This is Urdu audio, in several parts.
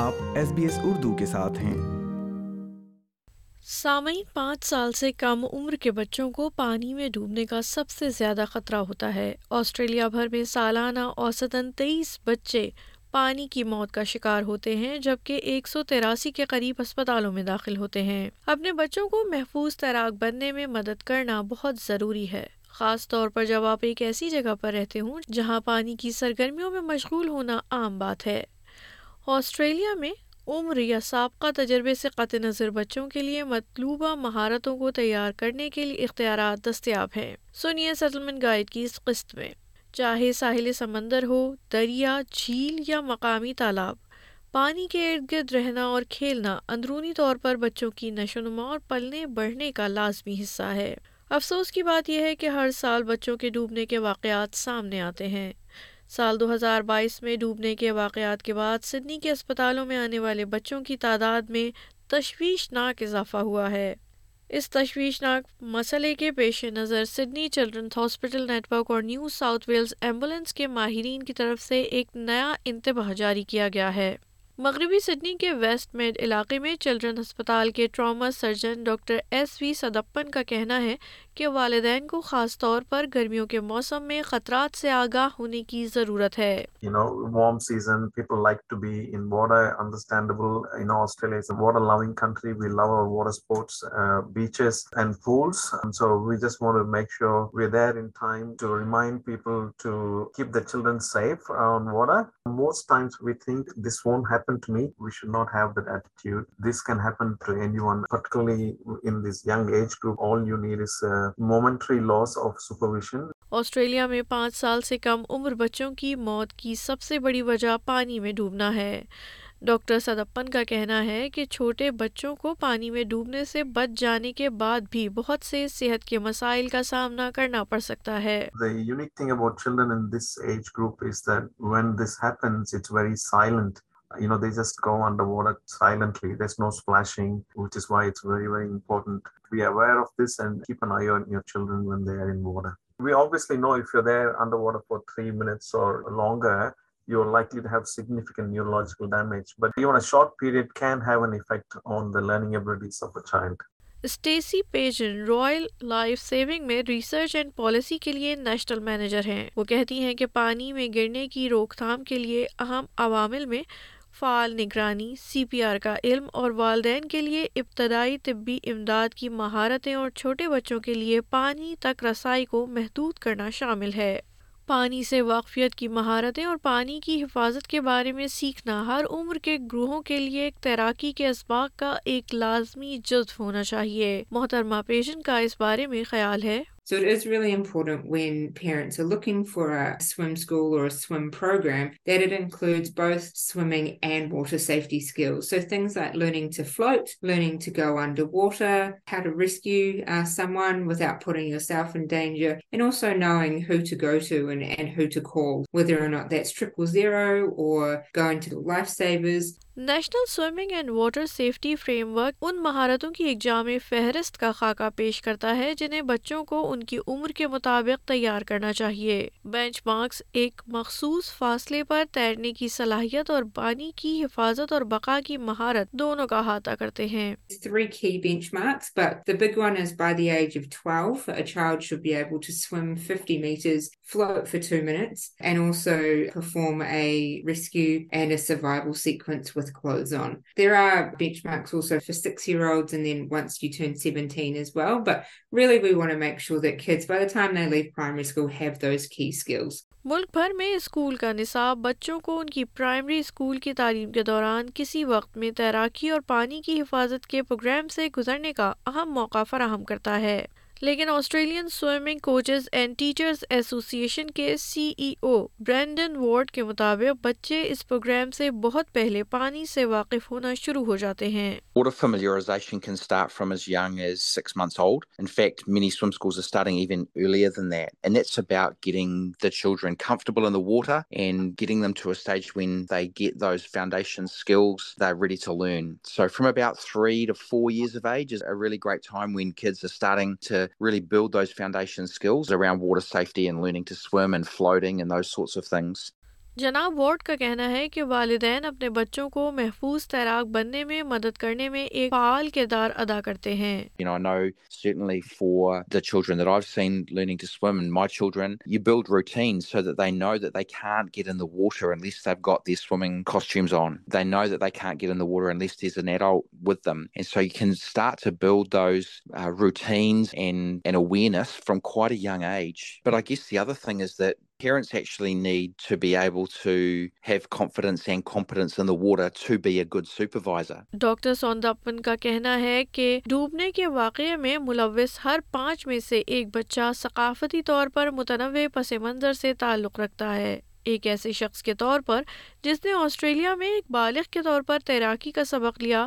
آپ ایس بی ایس اردو کے ساتھ ہیں۔ سامعین، پانچ سال سے کم عمر کے بچوں کو پانی میں ڈوبنے کا سب سے زیادہ خطرہ ہوتا ہے۔ آسٹریلیا بھر میں سالانہ اوسطاً تیئیس بچے پانی کی موت کا شکار ہوتے ہیں، جبکہ ایک سو تراسی کے قریب اسپتالوں میں داخل ہوتے ہیں۔ اپنے بچوں کو محفوظ تیراک بننے میں مدد کرنا بہت ضروری ہے۔ خاص طور پر جب آپ ایک ایسی جگہ پر رہتے ہوں جہاں پانی کی سرگرمیوں میں مشغول ہونا عام بات ہے۔ آسٹریلیا میں عمر یا سابقہ تجربے سے قطع نظر بچوں کے لیے مطلوبہ مہارتوں کو تیار کرنے کے لیے اختیارات دستیاب ہیں۔ سنیے سیٹلمنٹ گائیڈ کی اس قسط میں۔ چاہے ساحل سمندر ہو، دریا، جھیل یا مقامی تالاب، پانی کے ارد گرد رہنا اور کھیلنا اندرونی طور پر بچوں کی نشو نما اور پلنے بڑھنے کا لازمی حصہ ہے۔ افسوس کی بات یہ ہے کہ ہر سال بچوں کے ڈوبنے کے واقعات سامنے آتے ہیں۔ سال دو ہزار بائیس میں ڈوبنے کے واقعات کے بعد سڈنی کے اسپتالوں میں آنے والے بچوں کی تعداد میں تشویشناک اضافہ ہوا ہے۔ اس تشویشناک مسئلے کے پیش نظر Sydney children's hospital network اور نیو ساؤتھ ویلز ایمبولینس کے ماہرین کی طرف سے ایک نیا انتباہ جاری کیا گیا ہے۔ مغربی سڈنی کے ویسٹ میڈ علاقے میں چلڈرن ہسپتال کے trauma surgeon doctor S V Soundappan کا کہنا ہے کہ والدین کو خاص طور پر گرمیوں کے موسم میں خطرات سے آگاہ ہونے کی ضرورت ہے۔ آسٹریلیا میں پانچ سال سے کم عمر بچوں کی موت کی سب سے بڑی وجہ پانی میں ڈوبنا ہے۔ ڈاکٹر سدپن کا کہنا ہے کہ چھوٹے بچوں کو پانی میں ڈوبنے سے بچ جانے کے بعد بھی بہت سے صحت کے مسائل کا سامنا کرنا پڑ سکتا ہے۔ You know they just go underwater silently there's no splashing which is why it's very very important to be aware of this and keep an eye on your children when they are in water we obviously know if you're there underwater for three minutes or longer you're likely to have significant neurological damage but even a short period can have an effect on the learning abilities of a child Stacey Pidgeon Royal Life Saving میں ریسرچ اینڈ پالیسی کے لیے نیشنل مینیجر ہیں وہ کہتی ہیں کہ پانی میں گرنے کی روک تھام کے لیے اہم عوامل میں فعال نگرانی، سی پی آر کا علم اور والدین کے لیے ابتدائی طبی امداد کی مہارتیں اور چھوٹے بچوں کے لیے پانی تک رسائی کو محدود کرنا شامل ہے۔ پانی سے واقفیت کی مہارتیں اور پانی کی حفاظت کے بارے میں سیکھنا، ہر عمر کے گروہوں کے لیے ایک تیراکی کے اسباق کا ایک لازمی جزو ہونا چاہیے۔ محترمہ پیشن کا اس بارے میں خیال ہے۔ So it is really important when parents are looking for a swim school or a swim program that it includes both swimming and water safety skills. So things like learning to float, learning to go underwater, how to rescue uh, someone without putting yourself in danger, and also knowing who to go to and, and who to call, whether or not that's triple zero or going to the lifesavers. National Swimming and Water Safety Framework ان مہارتوں کی ایک جامع فہرست کا خاکہ پیش کرتا ہے جنہیں بچوں کو ان کی عمر کے مطابق تیار کرنا چاہیے۔ بینچ مارکس ایک مخصوص فاصلے پر تیرنے کی صلاحیت اور پانی کی حفاظت اور بقا کی مہارت دونوں کا احاطہ کرتے ہیں۔ With with clothes on. There are benchmarks also for six-year-olds and then once you turn 17 as well. But really we want to make sure that kids, by the time they leave primary school, have those key skills. ملک بھر میں اسکول کا نصاب بچوں کو ان کی پرائمری اسکول کی تعلیم کے دوران کسی وقت میں تیراکی اور پانی کی حفاظت کے پروگرام سے گزرنے کا اہم موقع فراہم کرتا ہے لیکن Australian Swimming Coaches and Teachers Association کے سی ای او برینڈن وارڈ کے مطابق بچے اس پروگرام سے بہت پہلے پانی سے واقف ہونا شروع ہو جاتے ہیں۔ Really build those foundation skills around water safety and learning to swim and floating and those sorts of things. جناب وارڈ کا کہنا ہے کہ والدین اپنے بچوں کو محفوظ تیراک بننے میں مدد کرنے میں ایک فعال کردار ادا کرتے ہیں۔ Parents actually need to be able to have confidence and competence in the water to be a good supervisor. Doctor Soundappan کا کہنا ہے کہ ڈوبنے کے واقعے میں ملوث ہر پانچ میں سے ایک بچہ ثقافتی طور پر متنوع پس منظر سے تعلق رکھتا ہے ایک ایسے شخص کے طور پر جس نے آسٹریلیا میں ایک بالغ کے طور پر تیراکی کا سبق لیا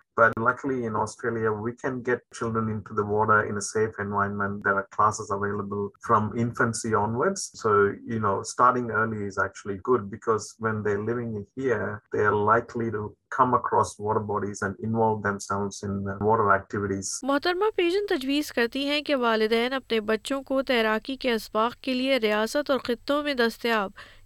But luckily in Australia, we can get children into the water in a safe environment. There are classes available from infancy onwards. So, you know, starting early is actually good because when they're living here, they are likely to come across water bodies and involve themselves in uh, water activities. محترمہ پیجن تجویز کرتی ہیں کہ والدین اپنے بچوں کو تیراکی کے اسباق کے لیے ریاست اور خطوں میں دستیاب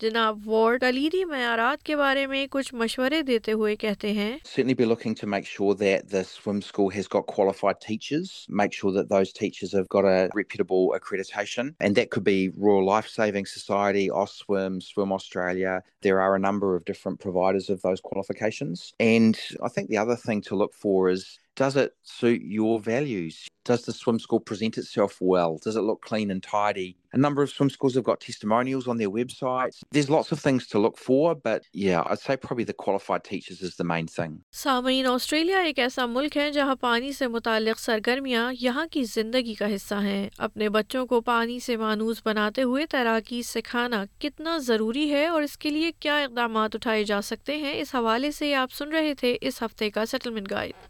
جناب وارڈ کلیری جی، معیارات کے بارے میں کچھ مشورے دیتے ہوئے کہتے ہیں۔ سٹنی be looking to make sure that the swim school has got qualified teachers make sure that those teachers have got a repeatable accreditation and that could be Royal Life Saving Society or Swim Swim Australia there are a number of different providers of those qualifications and I think the other thing to look for is does it suit your values? Does the swim school present itself well? Does it look clean and tidy? A number of swim schools have got testimonials on their websites. There's lots of things to look for, but yeah, I'd say probably the qualified teachers is the main thing. سامعین آسٹریلیا ایک ایسا ملک ہے جہاں پانی سے متعلق سرگرمیاں یہاں کی زندگی کا حصہ ہیں اپنے بچوں کو پانی سے مانوس بناتے ہوئے تیراکی سکھانا کتنا ضروری ہے اور اس کے لیے کیا اقدامات اٹھائے جا سکتے ہیں اس حوالے سے آپ سن رہے تھے اس ہفتے کا سیٹلمنٹ گائیڈ